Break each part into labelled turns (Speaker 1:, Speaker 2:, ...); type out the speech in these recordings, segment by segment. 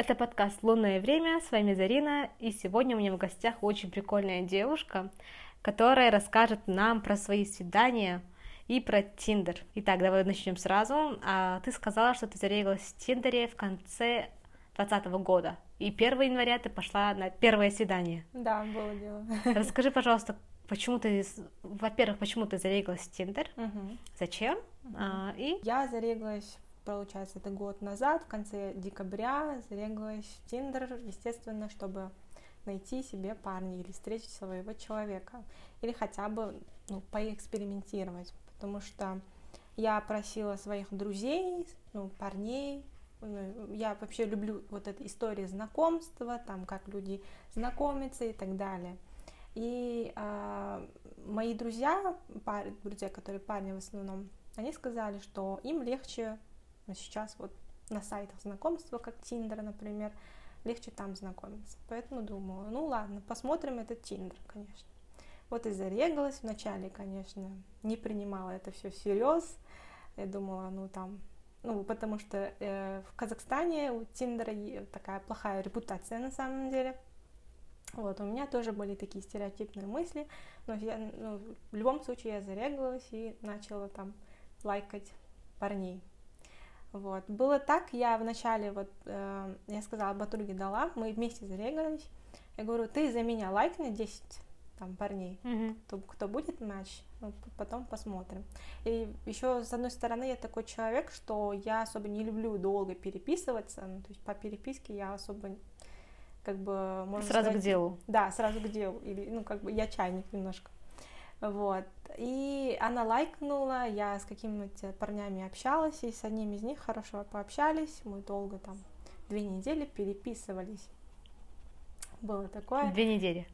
Speaker 1: Это подкаст «Лунное время», с вами Зарина, и сегодня у меня в гостях очень прикольная девушка, которая расскажет нам про свои свидания и про Тиндер. Итак, давай начнем сразу. А, ты сказала, что ты зарегалась в Тиндере в конце 2020 года, и 1 января ты пошла на первое свидание.
Speaker 2: Да, было дело.
Speaker 1: Расскажи, пожалуйста, почему ты, во-первых, почему ты зарегалась в Тиндер,
Speaker 2: Мгм.
Speaker 1: зачем,
Speaker 2: Мгм.
Speaker 1: а, и
Speaker 2: Я зареглась, получается, это год назад, в конце декабря, зареглась в Тиндер, естественно, чтобы найти себе парня или встретить своего человека, или хотя бы ну, поэкспериментировать, потому что я просила своих друзей, ну, парней, ну, я вообще люблю вот эту историю знакомства, там, как люди знакомятся и так далее. И а, мои друзья, пар- друзья, которые парни в основном, они сказали, что им легче сейчас вот на сайтах знакомства, как Тиндер, например, легче там знакомиться. Поэтому думала, ну ладно, посмотрим этот Тиндер, конечно. Вот и зарегалась вначале, конечно, не принимала это все всерьез. Я думала, ну там, ну потому что э, в Казахстане у Тиндера такая плохая репутация на самом деле. Вот, у меня тоже были такие стереотипные мысли, но я, ну, в любом случае я зарегалась и начала там лайкать парней. Вот. Было так, я вначале, вот, э, я сказала, Батурге дала, мы вместе зарегались. Я говорю, ты за меня лайкни 10 там, парней,
Speaker 1: Мгм.
Speaker 2: кто, кто будет матч, ну, потом посмотрим. И еще, с одной стороны, я такой человек, что я особо не люблю долго переписываться, ну, то есть по переписке я особо, как бы, можно
Speaker 1: сразу к
Speaker 2: сказать,
Speaker 1: делу.
Speaker 2: да, сразу к делу. Или, ну, как бы я чайник немножко. Вот. И она лайкнула, я с какими-то парнями общалась, и с одним из них хорошо пообщались. Мы долго там, две недели переписывались. Было такое.
Speaker 1: Две недели.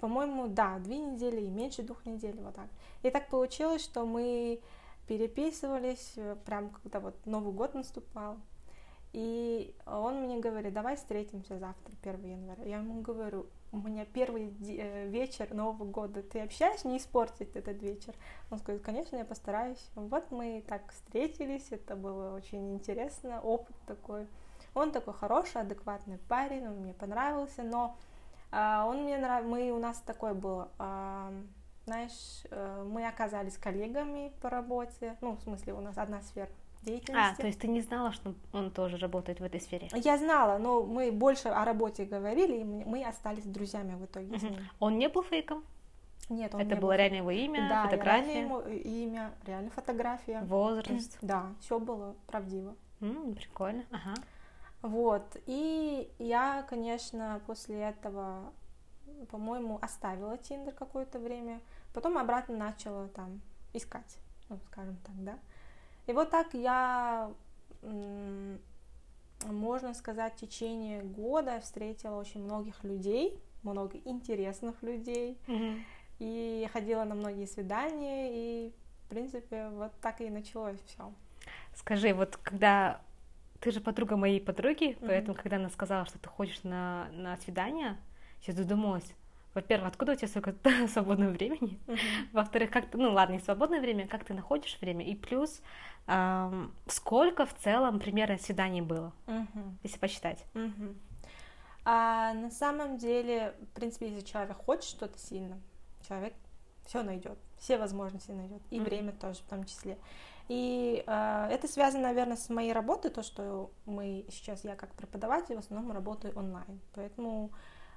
Speaker 2: По-моему, да, две недели и меньше двух недель, вот так. И так получилось, что мы переписывались, э, прям когда вот Новый год наступал. И он мне говорит, давай встретимся завтра, 1 января. Я ему говорю, у меня первый э, вечер Нового года, ты общаешься, не испортить этот вечер? Он сказал, конечно, я постараюсь. Вот мы так встретились, это было очень интересно, опыт такой. Он такой хороший, адекватный парень, он мне понравился, но а, он мне нравился, мы, у нас такой был, а, знаешь, э, мы оказались коллегами по работе, ну, в смысле, у нас одна сфера
Speaker 1: А,
Speaker 2: деятельности.
Speaker 1: то есть ты не знала, что он тоже работает в этой сфере?
Speaker 2: Я знала, но мы больше о работе говорили, и мы остались друзьями в итоге.
Speaker 1: Он не был фейком?
Speaker 2: Нет, он
Speaker 1: Это
Speaker 2: не
Speaker 1: было
Speaker 2: был.
Speaker 1: реально его имя,
Speaker 2: да,
Speaker 1: фотография,
Speaker 2: реально ему имя, реально фотография.
Speaker 1: возраст.
Speaker 2: Да, все было правдиво.
Speaker 1: М, прикольно. Ага.
Speaker 2: Вот, и я, конечно, после этого, по-моему, оставила Тиндер какое-то время, потом обратно начала там искать, ну, скажем так, да. И вот так я, можно сказать, в течение года встретила очень многих людей, много интересных людей,
Speaker 1: Мгм.
Speaker 2: и ходила на многие свидания, и, в принципе, вот так и началось все.
Speaker 1: Скажи, вот когда ты же подруга моей подруги,
Speaker 2: Мгм.
Speaker 1: поэтому когда она сказала, что ты ходишь на, на свидание, я задумалась. Во-первых, откуда у тебя столько свободного времени? Во-вторых, как ты, ну ладно, не свободное время, как ты находишь время? И плюс, ам, сколько в целом примерно свиданий было, если посчитать?
Speaker 2: А на самом деле, в принципе, если человек хочет что-то сильно, человек все найдет, все возможности найдет, и время тоже в том числе. И а, это связано, наверное, с моей работой, то, что мы сейчас, я как преподаватель в основном работаю онлайн, поэтому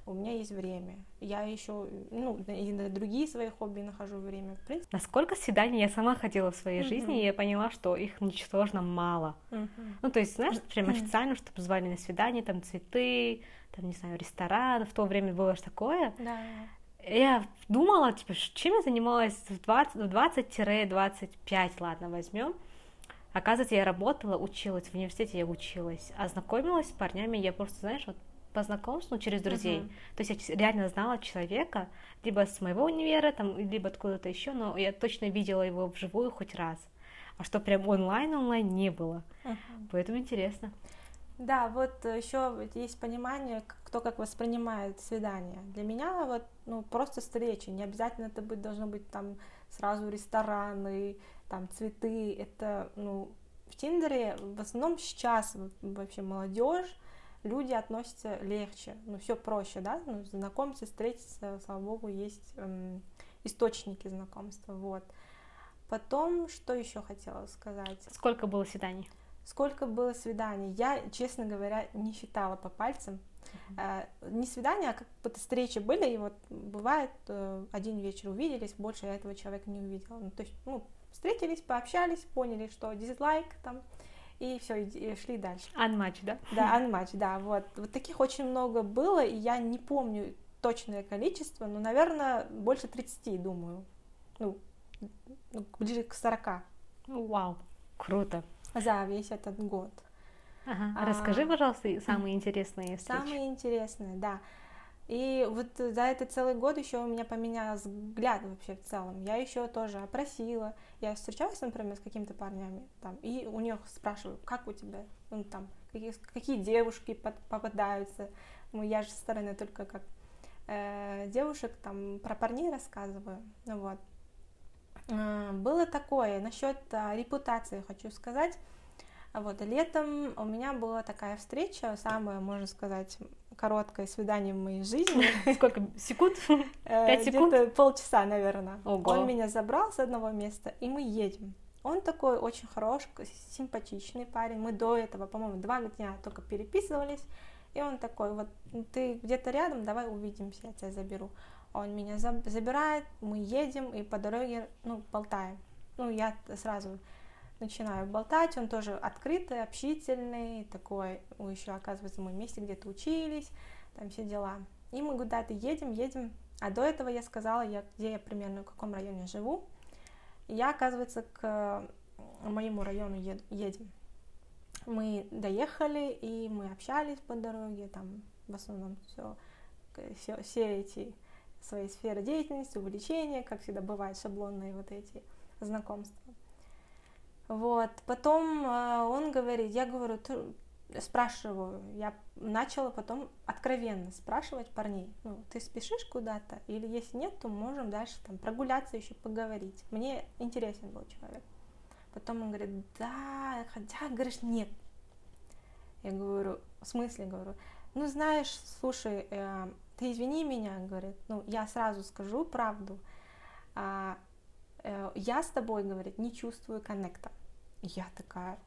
Speaker 2: у меня есть время. Я еще, ну, и на другие свои хобби нахожу время. В принципе,
Speaker 1: Насколько свиданий я сама ходила в своей
Speaker 2: Мгм.
Speaker 1: жизни, и я поняла, что их ничтожно мало.
Speaker 2: мгм.
Speaker 1: Ну, то есть, знаешь, прям официально, чтобы звали на свидание, там цветы, там, не знаю, ресторан, в то время было же такое.
Speaker 2: да.
Speaker 1: Я думала, типа, чем я занималась в 20 в 20-25, ладно, возьмем. Оказывается, я работала, училась, в университете я училась, а знакомилась с парнями я просто, знаешь, вот по знакомству через друзей.
Speaker 2: Мгм.
Speaker 1: То есть я реально знала человека, либо с моего универа, там, либо откуда-то еще, но я точно видела его вживую хоть раз. А что прям онлайн-онлайн не было.
Speaker 2: Мгм.
Speaker 1: Поэтому интересно.
Speaker 2: Да, вот еще есть понимание, кто как воспринимает свидание. Для меня вот ну просто встреча, не обязательно это быть должно быть там сразу рестораны, там цветы. Это ну в Тиндере в основном сейчас вообще молодежь люди относятся легче, ну, все проще, да, ну, знакомиться, встретиться, слава богу, есть эм, источники знакомства, вот. Потом, что еще хотела сказать?
Speaker 1: Сколько было свиданий?
Speaker 2: Сколько было свиданий? Я, честно говоря, не считала по пальцам. Uh-huh. Не свидания, а как будто встречи были, и вот бывает, э, один вечер увиделись, больше я этого человека не увидела. Ну, то есть, ну, встретились, пообщались, поняли, что дизлайк там, и все, и шли дальше.
Speaker 1: Анматч, да?
Speaker 2: Да, анматч, да, вот. Вот таких очень много было, и я не помню точное количество, но, наверное, больше 30, думаю. Ну, ну ближе к 40.
Speaker 1: Вау, круто.
Speaker 2: За весь этот год.
Speaker 1: Ага. А, Расскажи, пожалуйста, самые интересные
Speaker 2: встречи. Самые интересные, да. И вот за этот целый год еще у меня поменялся взгляд вообще в целом. Я еще тоже опросила. Я встречалась, например, с какими-то парнями, там, и у них спрашиваю, как у тебя, ну, там, какие, какие девушки под, попадаются. Ну, я же со стороны только как э, девушек, там, про парней рассказываю. Ну, вот. Э, было такое, насчет э, репутации хочу сказать. Вот, летом у меня была такая встреча, самая, можно сказать, короткое свидание в моей жизни.
Speaker 1: Сколько? Секунд? Э, Пять секунд?
Speaker 2: Полчаса, наверное. Ого. Он меня забрал с одного места, и мы едем. Он такой очень хороший, симпатичный парень. Мы до этого, по-моему, два дня только переписывались. И он такой, вот ты где-то рядом, давай увидимся, я тебя заберу. Он меня забирает, мы едем и по дороге, ну, болтаем. Ну, я сразу начинаю болтать, он тоже открытый, общительный, такой, еще, оказывается, мы вместе где-то учились, там все дела. И мы куда-то едем, едем, а до этого я сказала, я, где я примерно, в каком районе живу. И я, оказывается, к моему району едем. Мы доехали, и мы общались по дороге, там в основном все, все, все эти свои сферы деятельности, увлечения, как всегда бывает, шаблонные вот эти знакомства. Вот, потом э, он говорит, я говорю, спрашиваю, я начала потом откровенно спрашивать парней, ну, ты спешишь куда-то, или если нет, то можем дальше там прогуляться, еще поговорить. Мне интересен был человек. Потом он говорит, да, хотя, говоришь, нет. Я говорю, в смысле, говорю, ну, знаешь, слушай, э, ты извини меня, говорит, ну, я сразу скажу правду, а, э, я с тобой, говорит, не чувствую коннекта. Я такая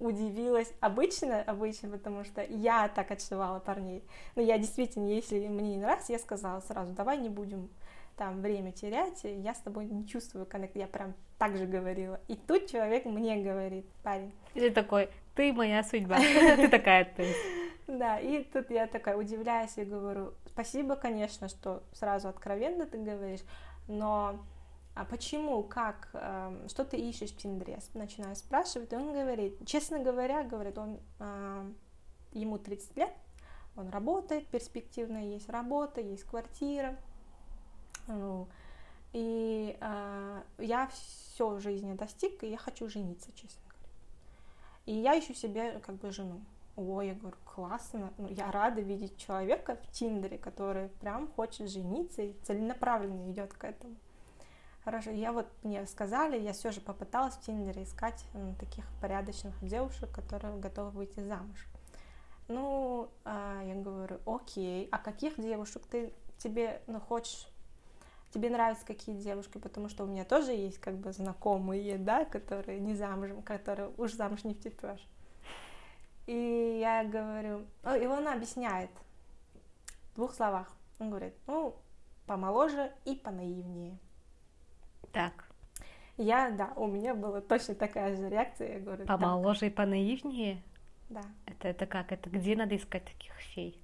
Speaker 2: удивилась. Обычно, обычно, потому что я так отшивала парней. Но я действительно, если мне не нравится, я сказала сразу, давай не будем там время терять, я с тобой не чувствую коннект. Я прям так же говорила. И тут человек мне говорит, парень.
Speaker 1: И ты такой, ты моя судьба, ты такая ты.
Speaker 2: Да, и тут я такая удивляюсь и говорю, спасибо, конечно, что сразу откровенно ты говоришь, но а почему, как, э, что ты ищешь в Тиндере? Начинаю спрашивать, и он говорит, честно говоря, говорит, он, э, ему 30 лет, он работает, перспективно есть работа, есть квартира, ну, и э, я все жизни достиг, и я хочу жениться, честно говоря. И я ищу себе как бы жену. Ой, я говорю, классно, ну, я рада видеть человека в Тиндере, который прям хочет жениться и целенаправленно идет к этому. Хорошо, я вот мне сказали, я все же попыталась в Тиндере искать таких порядочных девушек, которые готовы выйти замуж. Ну, а, я говорю, окей, а каких девушек ты тебе, ну, хочешь, тебе нравятся какие девушки, потому что у меня тоже есть как бы знакомые, да, которые не замужем, которые уж замуж не втепешь. И я говорю, и он объясняет в двух словах. Он говорит, ну, помоложе и понаивнее.
Speaker 1: Так.
Speaker 2: Я, да, у меня была точно такая же реакция. Я говорю,
Speaker 1: Помоложе и понаивнее?
Speaker 2: Да.
Speaker 1: Это, это как? Это где надо искать таких фей?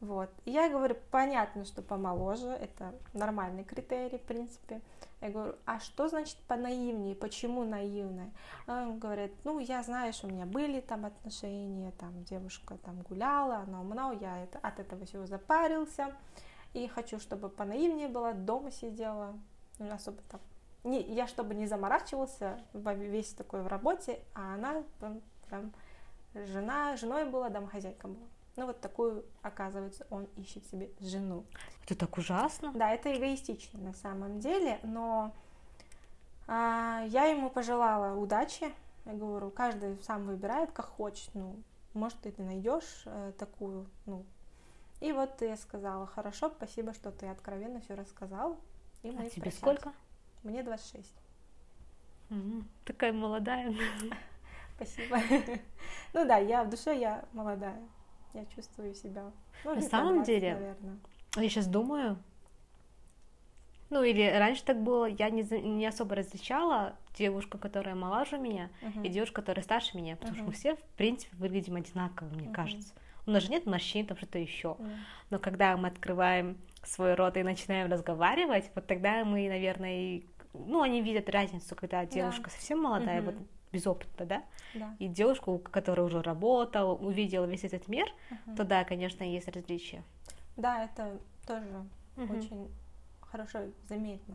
Speaker 2: Вот. Я говорю, понятно, что помоложе, это нормальный критерий, в принципе. Я говорю, а что значит понаивнее, почему наивная? Он говорит, ну, я, знаешь, у меня были там отношения, там девушка там гуляла, она умна, я это, от этого всего запарился, и хочу, чтобы понаивнее была, дома сидела, ну, особо там не, я чтобы не заморачивался весь такой в работе, а она прям, прям жена, женой была, домохозяйка была. Ну вот такую, оказывается, он ищет себе жену.
Speaker 1: Это так ужасно.
Speaker 2: Да, это эгоистично на самом деле, но а, я ему пожелала удачи. Я говорю, каждый сам выбирает, как хочет. Ну, может, ты найдешь э, такую, ну. И вот я сказала, хорошо, спасибо, что ты откровенно все рассказал. И
Speaker 1: а тебе сколько?
Speaker 2: Мне 26.
Speaker 1: Mm-hmm. Такая молодая.
Speaker 2: Спасибо. Ну да, я в душе я молодая. Я чувствую себя.
Speaker 1: Ну, На самом 20, деле, наверное. я сейчас думаю, ну или раньше так было, я не, не особо различала девушку, которая моложе меня, uh-huh. и девушку, которая старше меня, потому uh-huh. что мы все, в принципе, выглядим одинаково, мне uh-huh. кажется. У нас же нет морщин, там что-то еще. Uh-huh. Но когда мы открываем свой рот и начинаем разговаривать, вот тогда мы, наверное, и, ну, они видят разницу, когда девушка да. совсем молодая, uh-huh. вот без опыта, да?
Speaker 2: да,
Speaker 1: и девушку, которая уже работала, увидела весь этот мир, uh-huh. то да, конечно, есть различия.
Speaker 2: Да, это тоже uh-huh. очень хорошо заметно,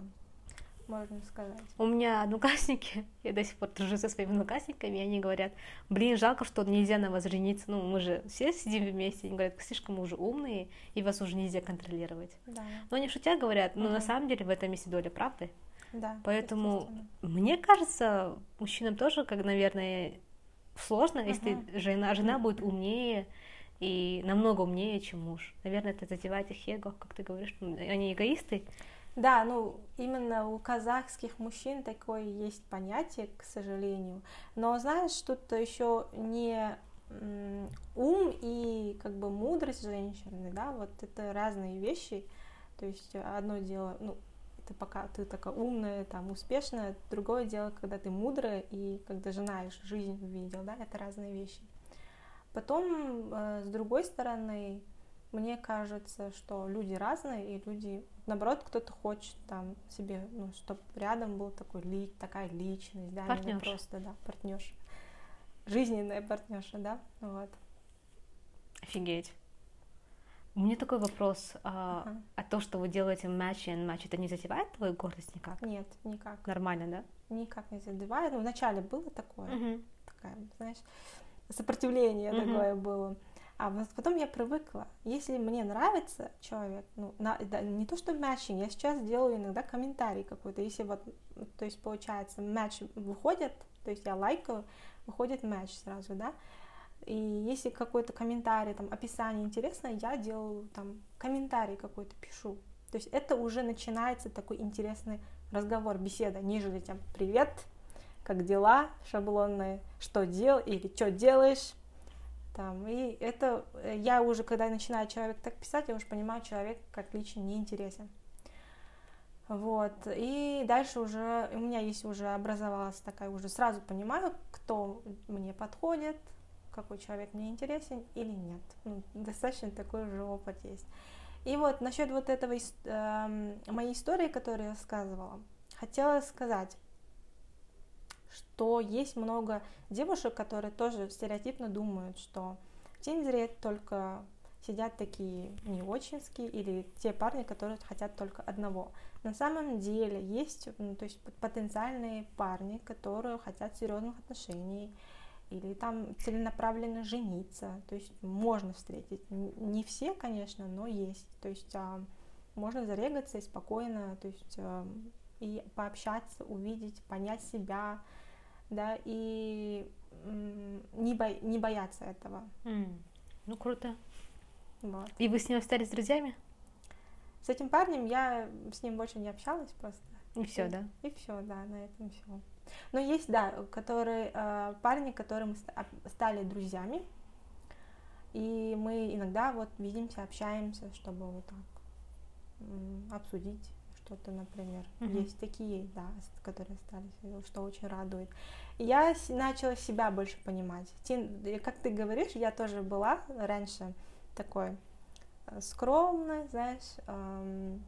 Speaker 2: можно сказать.
Speaker 1: У меня одноклассники, я до сих пор дружу со своими одноклассниками, и они говорят, блин, жалко, что нельзя на вас жениться, ну, мы же все сидим вместе, они говорят, слишком уже умные, и вас уже нельзя контролировать.
Speaker 2: Да.
Speaker 1: Но они шутя говорят, но угу. на самом деле в этом есть доля правды.
Speaker 2: Да,
Speaker 1: Поэтому мне кажется, мужчинам тоже, как, наверное, сложно, uh если жена, жена будет умнее, и намного умнее, чем муж. Наверное, это задевает их эго, как ты говоришь, ну, они эгоисты.
Speaker 2: Да, ну именно у казахских мужчин такое есть понятие, к сожалению. Но знаешь, тут еще не ум и как бы мудрость женщины, да, вот это разные вещи. То есть одно дело, ну, это пока ты такая умная, там, успешная, другое дело, когда ты мудрая и когда жена жизнь увидел, да, это разные вещи. Потом, э, с другой стороны, мне кажется, что люди разные, и люди, наоборот, кто-то хочет там себе, ну, чтобы рядом был такой ли, такая личность, да,
Speaker 1: не
Speaker 2: просто, да, партнерша, жизненная партнерша, да, вот.
Speaker 1: Офигеть. У меня такой вопрос. А, uh-huh. а то, что вы делаете матч и матч, это не задевает твою гордость никак?
Speaker 2: Нет, никак.
Speaker 1: Нормально, да?
Speaker 2: Никак не задевает. Ну, вначале было такое,
Speaker 1: uh-huh.
Speaker 2: такая, знаешь, сопротивление mm-hmm. такое было. А потом я привыкла. Если мне нравится человек, ну, на, да, не то что матчинг, я сейчас делаю иногда комментарий какой-то. Если вот, то есть получается, матч выходит, то есть я лайкаю, выходит матч сразу, да. И если какой-то комментарий, там, описание интересное, я делаю там комментарий какой-то, пишу. То есть это уже начинается такой интересный разговор, беседа, нежели там «Привет, как дела шаблонные, что дел или что делаешь. Там, и это э, я уже, когда начинаю человек так писать, я уже понимаю, человек как лично не интересен. Вот, и дальше уже у меня есть уже образовалась такая, уже сразу понимаю, кто мне подходит, какой человек мне интересен или нет. Ну, достаточно такой уже опыт есть. И вот насчет вот этого э, моей истории, которую я рассказывала, хотела сказать, что есть много девушек, которые тоже стереотипно думают, что в Тиндере только сидят такие не очинские или те парни, которые хотят только одного. На самом деле есть ну, то есть потенциальные парни, которые хотят серьезных отношений или там целенаправленно жениться. То есть можно встретить. Не все, конечно, но есть. То есть а, можно зарегаться и спокойно, то есть а, и пообщаться, увидеть, понять себя, да, и не, бо... не бояться этого.
Speaker 1: Mm. Ну, круто.
Speaker 2: Вот.
Speaker 1: И вы с ним остались друзьями?
Speaker 2: С этим парнем я с ним больше не общалась просто.
Speaker 1: И все, да?
Speaker 2: И все, да, на этом все. Но есть, да, которые э, парни, которые мы стали друзьями, и мы иногда вот видимся, общаемся, чтобы вот так обсудить что-то, например. Mm-hmm. Есть такие, да, которые остались, что очень радует. И я начала себя больше понимать. Как ты говоришь, я тоже была раньше такой э, скромной, знаешь, эм,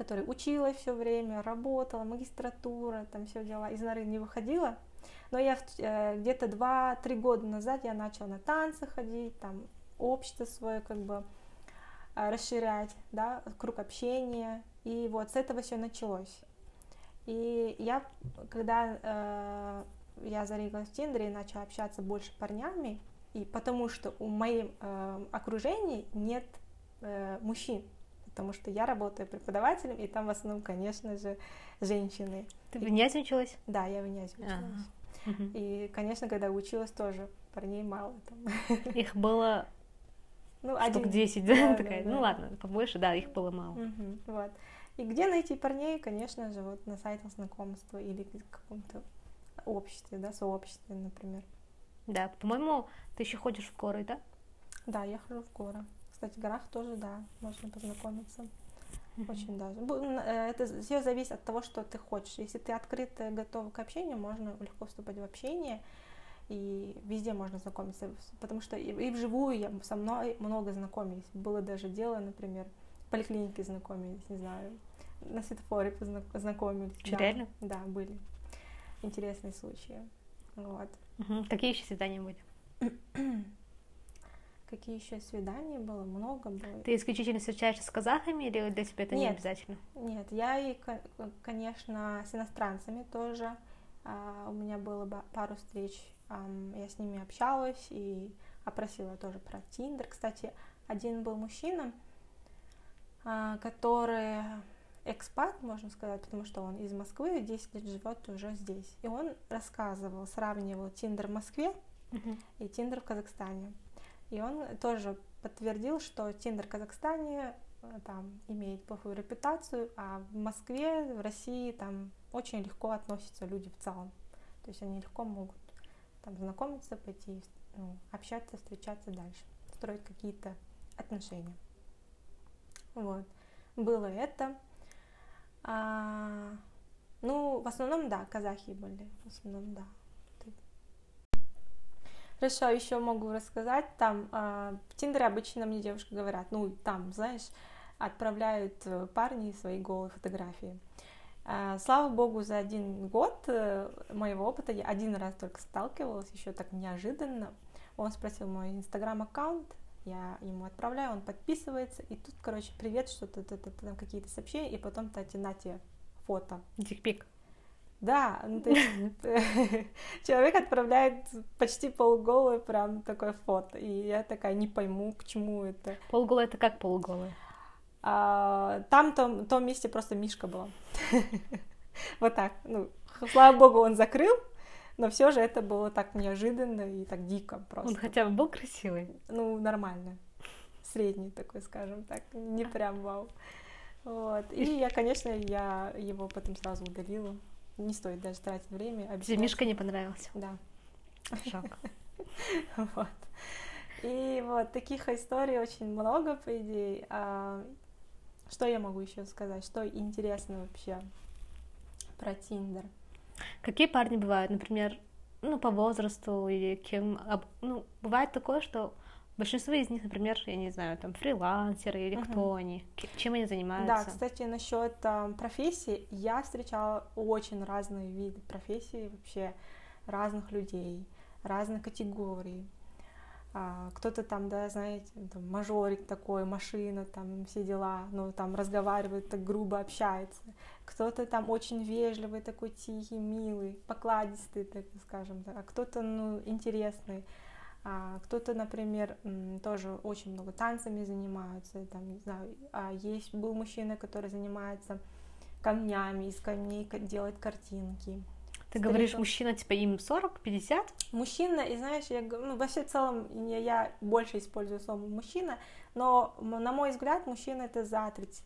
Speaker 2: которая училась все время, работала, магистратура, там все дела, из норы не выходила. Но я э, где-то 2-3 года назад я начала на танцы ходить, там общество свое как бы э, расширять, да, круг общения, и вот с этого все началось. И я, когда э, я зарегилась в Тиндере и начала общаться больше парнями, и потому что у моем э, окружении нет э, мужчин, потому что я работаю преподавателем, и там в основном, конечно же, женщины.
Speaker 1: Ты в Иньязе училась?
Speaker 2: Да, я в Иньязе училась. Ага. И, конечно, когда училась тоже, парней мало там.
Speaker 1: Их было
Speaker 2: Ну,
Speaker 1: штук
Speaker 2: один.
Speaker 1: 10, да,
Speaker 2: Да,
Speaker 1: такая.
Speaker 2: да,
Speaker 1: Ну
Speaker 2: да.
Speaker 1: ладно, побольше, да, их было мало.
Speaker 2: Мгм, Вот. И где найти парней, конечно же, вот на сайтах знакомства или в каком-то обществе, да, сообществе, например.
Speaker 1: Да, по-моему, ты еще ходишь в горы, да?
Speaker 2: Да, я хожу в горы. Кстати, в горах тоже, да, можно познакомиться. Очень даже. Э, Это все зависит от того, что ты хочешь. Если ты открыт и готов к общению, можно легко вступать в общение. И везде можно знакомиться. Потому что и, вживую я, со мной много знакомились. Было даже дело, например, в поликлинике знакомились, не знаю, на светофоре позна- познакомились.
Speaker 1: Чё,
Speaker 2: да,
Speaker 1: реально?
Speaker 2: Да, были. Интересные случаи. Вот.
Speaker 1: Мгм. Какие еще свидания были?
Speaker 2: Какие еще свидания было? Много было.
Speaker 1: Ты исключительно встречаешься с казахами или для тебя это не
Speaker 2: Нет.
Speaker 1: обязательно?
Speaker 2: Нет, я и, ко- конечно, с иностранцами тоже. А, у меня было пару встреч, я с ними общалась и опросила тоже про Тиндер. Кстати, один был мужчина, а, который экспат, можно сказать, потому что он из Москвы, 10 лет живет уже здесь. И он рассказывал, сравнивал Тиндер в Москве и Тиндер в Казахстане. И он тоже подтвердил, что Тиндер в Казахстане э, там имеет плохую репутацию, а в Москве, в России там очень легко относятся люди в целом. То есть они легко могут там знакомиться, пойти ну, общаться, встречаться дальше, строить какие-то отношения. Вот. Было это. А, ну, в основном, да, казахи были. В основном, да. Хорошо, еще могу рассказать. Там а, в Тиндере обычно мне девушки говорят, ну, там, знаешь, отправляют э, парни свои голые фотографии. А, Слава богу, за один год э, моего опыта я один раз только сталкивалась, еще так неожиданно. Он спросил мой инстаграм-аккаунт, я ему отправляю, он подписывается, и тут, короче, привет, что-то, там какие-то сообщения, и потом, тати, на тебе фото.
Speaker 1: Дикпик.
Speaker 2: Да, ну, то есть человек отправляет почти полуголое прям такое фото, и я такая не пойму, к чему это.
Speaker 1: Полуголая это как полуголая?
Speaker 2: А, там в том, том месте просто Мишка была. Вот так. Ну, слава богу, он закрыл, но все же это было так неожиданно и так дико
Speaker 1: Он
Speaker 2: просто.
Speaker 1: хотя бы был красивый.
Speaker 2: Ну, нормально. Средний такой, скажем так. Не прям вау. Вот. И я, конечно, я его потом сразу удалила. Не стоит даже тратить время. Объяснять.
Speaker 1: Мишка не понравился.
Speaker 2: Да.
Speaker 1: Жалко.
Speaker 2: Вот. И вот таких историй очень много, по идее. А, Что я могу еще сказать? Что интересно вообще про Тиндер?
Speaker 1: Какие парни бывают, например, ну, по возрасту или кем... Ну, бывает такое, что большинство из них, например, я не знаю, там, фрилансеры или
Speaker 2: Мгм.
Speaker 1: кто они, чем они
Speaker 2: Да,
Speaker 1: занимаются.
Speaker 2: кстати, насчет а, профессий, я встречала очень разные виды профессий, вообще разных людей, разных категорий. А, кто-то там, да, знаете, там, мажорик такой, машина, там все дела, ну, там разговаривает, так грубо общается. Кто-то там очень вежливый, такой тихий, милый, покладистый, так скажем, да. а кто-то, ну, интересный. А кто-то, например, тоже очень много танцами занимаются, там, не знаю, а есть был мужчина, который занимается камнями, из камней ка- делает картинки.
Speaker 1: Ты говоришь,
Speaker 2: Стариков.
Speaker 1: мужчина, типа, им 40-50?
Speaker 2: Мужчина, и знаешь, я, ну, во всем целом не- я больше использую слово мужчина, но на мой взгляд мужчина это за 30.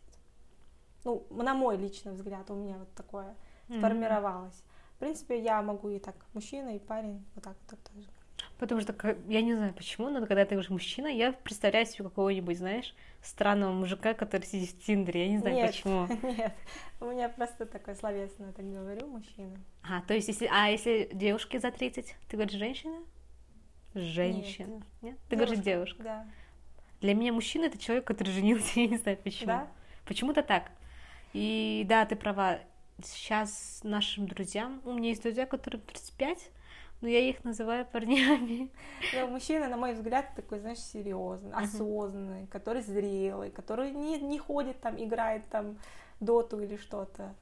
Speaker 2: Ну, на мой личный взгляд, у меня вот такое сформировалось. В принципе, я могу и так, мужчина, и парень, вот так вот так тоже.
Speaker 1: Потому что, я не знаю почему, но когда ты уже мужчина, я представляю себе какого-нибудь, знаешь, странного мужика, который сидит в Тиндере. Я не знаю
Speaker 2: Нет.
Speaker 1: почему.
Speaker 2: Нет, у меня просто такое словесно так говорю, мужчина.
Speaker 1: А, то есть, если, а если девушке за 30, ты говоришь женщина? Женщина. Нет? Ты говоришь девушка.
Speaker 2: Да.
Speaker 1: Для меня мужчина это человек, который женился, я не знаю почему.
Speaker 2: Да?
Speaker 1: Почему-то так. И да, ты права. Сейчас нашим друзьям, у меня есть друзья, которым 35, но я их называю парнями.
Speaker 2: Но мужчина, на мой взгляд, такой, знаешь, серьезный,
Speaker 1: Мгм.
Speaker 2: осознанный, который зрелый, который не, не ходит там, играет там доту или что-то.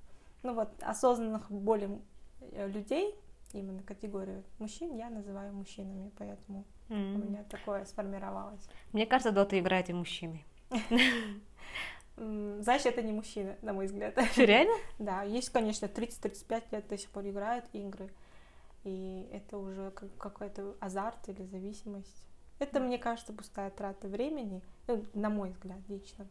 Speaker 2: Ну вот, осознанных более э, людей, именно категорию мужчин, я называю мужчинами, поэтому у
Speaker 1: М.
Speaker 2: меня такое сформировалось.
Speaker 1: Мне кажется, доту играют и мужчины.
Speaker 2: Знаешь, это не мужчина, на мой взгляд.
Speaker 1: Реально?
Speaker 2: Да, есть, конечно, 30-35 лет до сих пор играют игры. И это уже как какой-то азарт или зависимость. Это, мне кажется, пустая трата времени, ну, на мой взгляд, лично.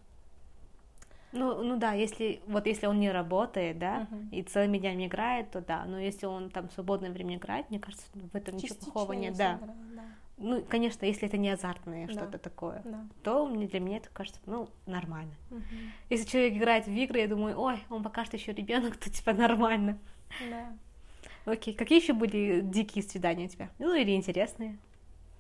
Speaker 1: Ну, ну да, если вот если он не работает, да,
Speaker 2: Мгм.
Speaker 1: и целыми днями играет, то да. Но если он там в свободное время играет, мне кажется, в этом ничего плохого нет, да.
Speaker 2: да.
Speaker 1: Ну, конечно, если это не азартное
Speaker 2: Да.
Speaker 1: что-то такое,
Speaker 2: Да.
Speaker 1: то мне, для меня это кажется, ну, нормально.
Speaker 2: Мгм.
Speaker 1: Если человек играет в игры, я думаю, ой, он пока что еще ребенок, то типа нормально.
Speaker 2: Да.
Speaker 1: Окей, какие еще были дикие свидания у тебя? Ну, или интересные?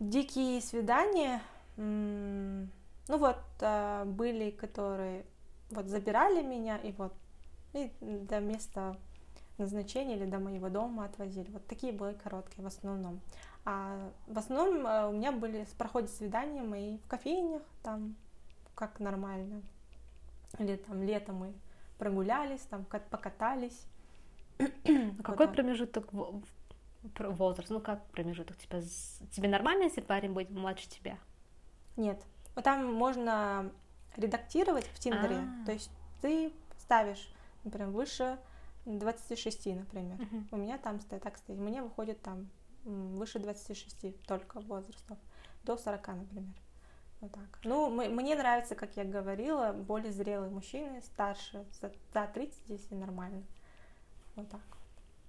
Speaker 2: Дикие свидания, ну вот а, были, которые вот забирали меня и вот и до места назначения или до моего дома отвозили. Вот такие были короткие в основном. А в основном а, у меня были проходят свидания мои в кофейнях, там как нормально. Или там летом мы прогулялись, там ка- покатались.
Speaker 1: А какой
Speaker 2: так.
Speaker 1: промежуток возраст? Ну, как промежуток? Типа, с- тебе нормально, если парень будет младше тебя?
Speaker 2: Нет. Вот там можно редактировать в Тиндере.
Speaker 1: А.
Speaker 2: То есть ты ставишь, например, выше 26, например.
Speaker 1: Мгм.
Speaker 2: У меня там стоит, так стоит. Мне выходит там выше 26 только возрастов. До 40, например. Вот так. Ну, м- мне нравится, как я говорила, более зрелые мужчины, старше, за, за 30, если нормально. Вот так.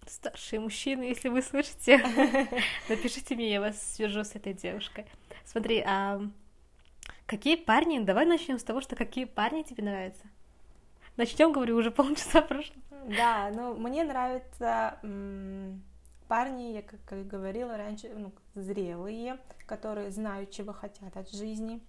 Speaker 1: Старшие мужчины, если вы слышите, напишите мне, я вас свяжу с этой девушкой. Смотри, а какие парни, давай начнем с того, что какие парни тебе нравятся. Начнем, говорю, уже полчаса прошло.
Speaker 2: Да, ну мне нравятся м, парни, я как, и говорила раньше, ну, зрелые, которые знают, чего хотят от жизни,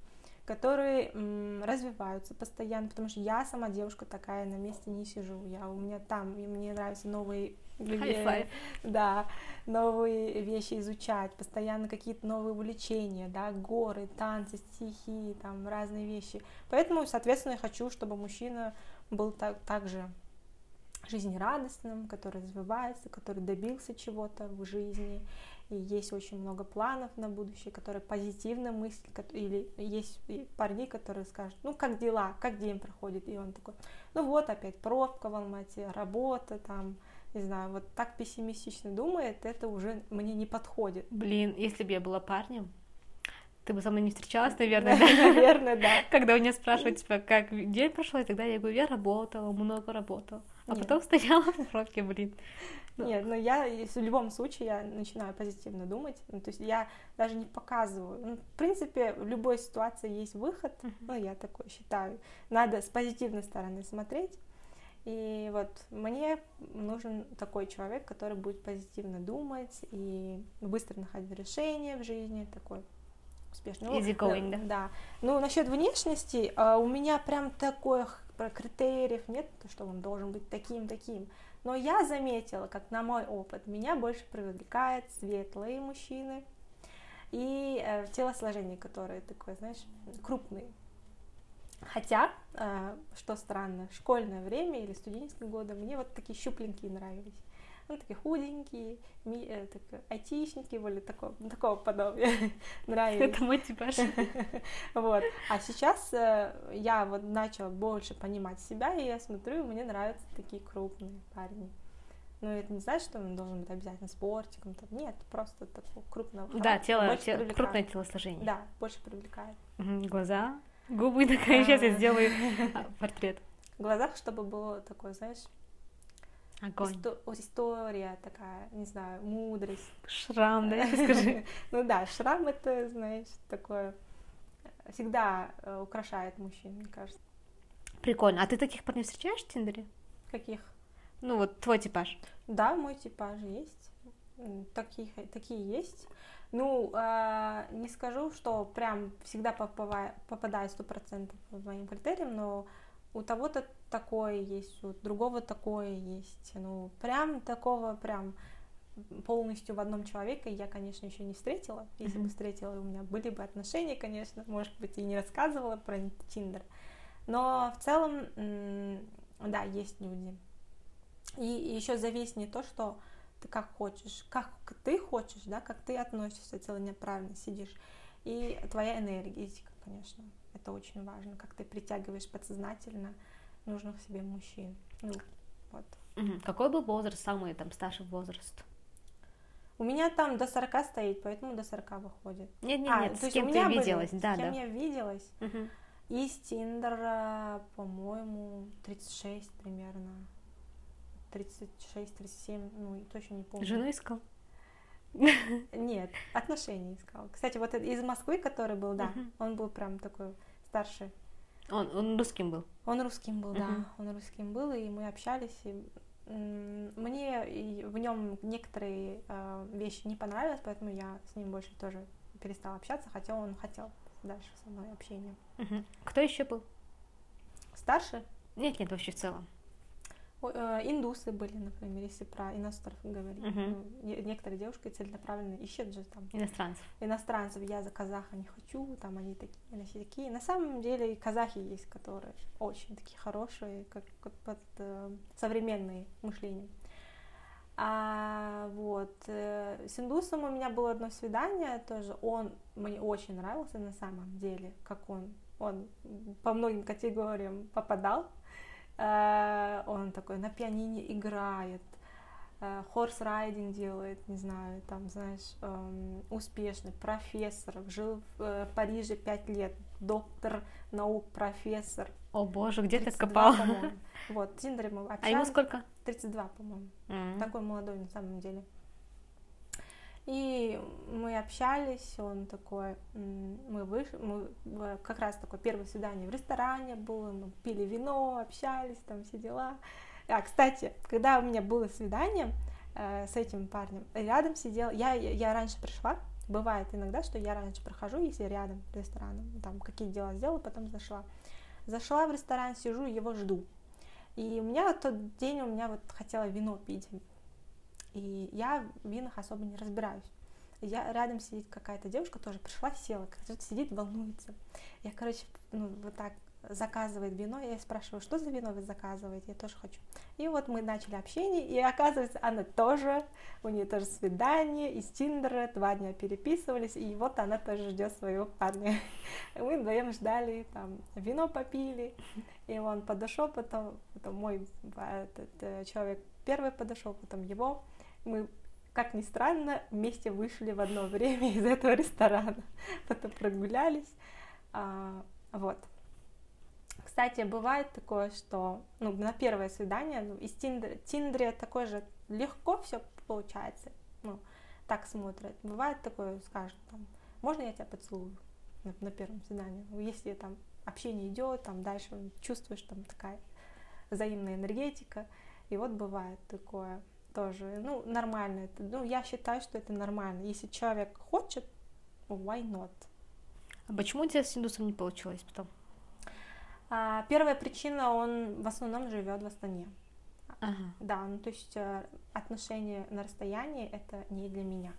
Speaker 2: которые м, развиваются постоянно, потому что я сама девушка такая, на месте не сижу, я у меня там, и мне нравятся новые
Speaker 1: High five.
Speaker 2: да, новые вещи изучать, постоянно какие-то новые увлечения, да, горы, танцы, стихи, там разные вещи. Поэтому, соответственно, я хочу, чтобы мужчина был так, также жизнерадостным, который развивается, который добился чего-то в жизни, и есть очень много планов на будущее, которые позитивно мыслят, или есть парни, которые скажут, ну как дела, как день проходит, и он такой, ну вот опять пробка в Алмате, работа там, не знаю, вот так пессимистично думает, это уже мне не подходит.
Speaker 1: Блин, если бы я была парнем, ты бы со мной не встречалась, наверное, да?
Speaker 2: Наверное, да.
Speaker 1: Когда у меня спрашивают, типа, как день прошел, и тогда я говорю, я работала, много работала. А
Speaker 2: Нет.
Speaker 1: потом стояла в пробке, блин. Ну.
Speaker 2: Нет, но я в любом случае я начинаю позитивно думать. Ну, то есть я даже не показываю. Ну, в принципе, в любой ситуации есть выход.
Speaker 1: Мгм.
Speaker 2: Ну, я такое считаю. Надо с позитивной стороны смотреть. И вот мне нужен такой человек, который будет позитивно думать и быстро находить решения в жизни, такой успешный.
Speaker 1: Easy going, да?
Speaker 2: Да. Ну, насчет внешности, а, у меня прям таких про критериев нет, что он должен быть таким-таким. Но я заметила, как на мой опыт, меня больше привлекают светлые мужчины и э, телосложение, которое такое, знаешь, крупные. Хотя, э, что странно, школьное время или студенческие годы мне вот такие щупленькие нравились. Ну, такие худенькие, ми- э, так, айтишники были такого, такого подобия нравились.
Speaker 1: Это мой типаж.
Speaker 2: Вот. А сейчас э, я вот начала больше понимать себя, и я смотрю, мне нравятся такие крупные парни. Но это не значит, что он должен быть обязательно спортиком. Там. Нет, просто такого крупного
Speaker 1: Да, тело, тело- крупное телосложение.
Speaker 2: Да, больше привлекает.
Speaker 1: Глаза, губы такая. Сейчас я
Speaker 2: А.
Speaker 1: сделаю портрет.
Speaker 2: В глазах, чтобы было такое, знаешь,
Speaker 1: Огонь.
Speaker 2: исто- история такая, не знаю, мудрость.
Speaker 1: Шрам, да, скажи.
Speaker 2: Ну да, шрам это, знаешь, такое э, всегда э, украшает мужчин, мне кажется.
Speaker 1: Прикольно. А ты таких парней встречаешь в Тиндере?
Speaker 2: Каких?
Speaker 1: Ну, вот твой типаж.
Speaker 2: Да, мой типаж есть. М, Такие, есть. Ну, а, не скажу, что прям всегда попадаю сто процентов по моим критериям, но у того-то такое есть, у другого такое есть. Ну, прям такого прям полностью в одном человеке я, конечно, еще не встретила. Если бы
Speaker 1: Мгм.
Speaker 2: встретила, у меня были бы отношения, конечно, может быть, и не рассказывала про Тиндер. Но в целом, да, есть люди. И еще зависит не то, что ты как хочешь, как ты хочешь, да, как ты относишься целенаправленно сидишь, и твоя энергетика, конечно, это очень важно, как ты притягиваешь подсознательно нужных себе мужчин. Ну, вот.
Speaker 1: Какой был возраст, самый там старший возраст?
Speaker 2: У меня там до 40 стоит, поэтому до 40 выходит.
Speaker 1: Нет, нет,
Speaker 2: А,
Speaker 1: нет,
Speaker 2: то
Speaker 1: с кем ты
Speaker 2: меня были-
Speaker 1: виделась, да,
Speaker 2: с кем
Speaker 1: да.
Speaker 2: я виделась?
Speaker 1: Мгм.
Speaker 2: Из Тиндера, по-моему, 36 примерно. 36-37, ну, точно не помню.
Speaker 1: Жену искал?
Speaker 2: Нет, отношения искал. Кстати, вот из Москвы, который был, да, он был прям такой старший.
Speaker 1: Он, он русским был.
Speaker 2: Он русским был, да, он русским был, и мы общались. И, мне в нем некоторые э, вещи не понравились, поэтому я с ним больше тоже перестала общаться, хотя он хотел дальше со мной общение.
Speaker 1: Кто еще был?
Speaker 2: Старше
Speaker 1: Нет, нет, вообще в целом.
Speaker 2: Э, индусы были, например, если про иностранцев говорить. Ну, не- некоторые девушки целенаправленно ищут же там
Speaker 1: Иностранцев.
Speaker 2: иностранцев, я за казаха не хочу, там они такие, они все такие. На самом деле и казахи есть, которые очень такие хорошие, как, как под э, современные мышления. А вот э, с индусом у меня было одно свидание, тоже он мне очень нравился на самом деле, как он, он по многим категориям попадал. Э, он такой на пианине играет, хорс райдинг делает, не знаю, там, знаешь, эм, успешный профессор, жил в э, Париже пять лет, доктор наук, профессор.
Speaker 1: О боже, где ты
Speaker 2: 32,
Speaker 1: копал?
Speaker 2: Вот, в Тиндере мы
Speaker 1: А ему
Speaker 2: общались.
Speaker 1: сколько?
Speaker 2: 32, по-моему.
Speaker 1: М.
Speaker 2: Такой молодой на самом деле. И мы общались, он такой, мы вышли, мы в- как раз такое первое свидание в ресторане было, мы пили вино, общались, там все дела. А, кстати, когда у меня было свидание э, с этим парнем, рядом сидел, я, я, раньше пришла, бывает иногда, что я раньше прохожу, если рядом рестораном, там какие дела сделала, потом зашла. Зашла в ресторан, сижу, его жду. И у меня тот день у меня вот хотела вино пить. И я в винах особо не разбираюсь. Я рядом сидит какая-то девушка, тоже пришла, села, кто-то сидит, волнуется. Я, короче, ну, вот так заказывает вино, я спрашиваю, что за вино вы заказываете, я тоже хочу. И вот мы начали общение, и оказывается, она тоже, у нее тоже свидание из Тиндера, два дня переписывались, и вот она тоже ждет своего парня. Мы вдвоем ждали, там, вино попили, и он подошел, потом, потом мой а, этот, э, человек первый подошел, потом его. Мы, как ни странно, вместе вышли в одно время из этого ресторана. Потом прогулялись. А, вот. Кстати, бывает такое, что ну, на первое свидание ну, из Тиндера, Тиндере такое же легко все получается. Ну, так смотрят. Бывает такое, скажут, там, можно я тебя поцелую на, на первом свидании? Ну, Если там общение идет, там дальше чувствуешь там такая взаимная энергетика. И вот бывает такое тоже, ну, нормально. Это, ну, я считаю, что это нормально. Если человек хочет, why not?
Speaker 1: А почему у тебя с индусом не получилось потом?
Speaker 2: А, первая причина, он в основном живет в Астане.
Speaker 1: Ага.
Speaker 2: Да, ну то есть э, отношения на расстоянии это не для меня.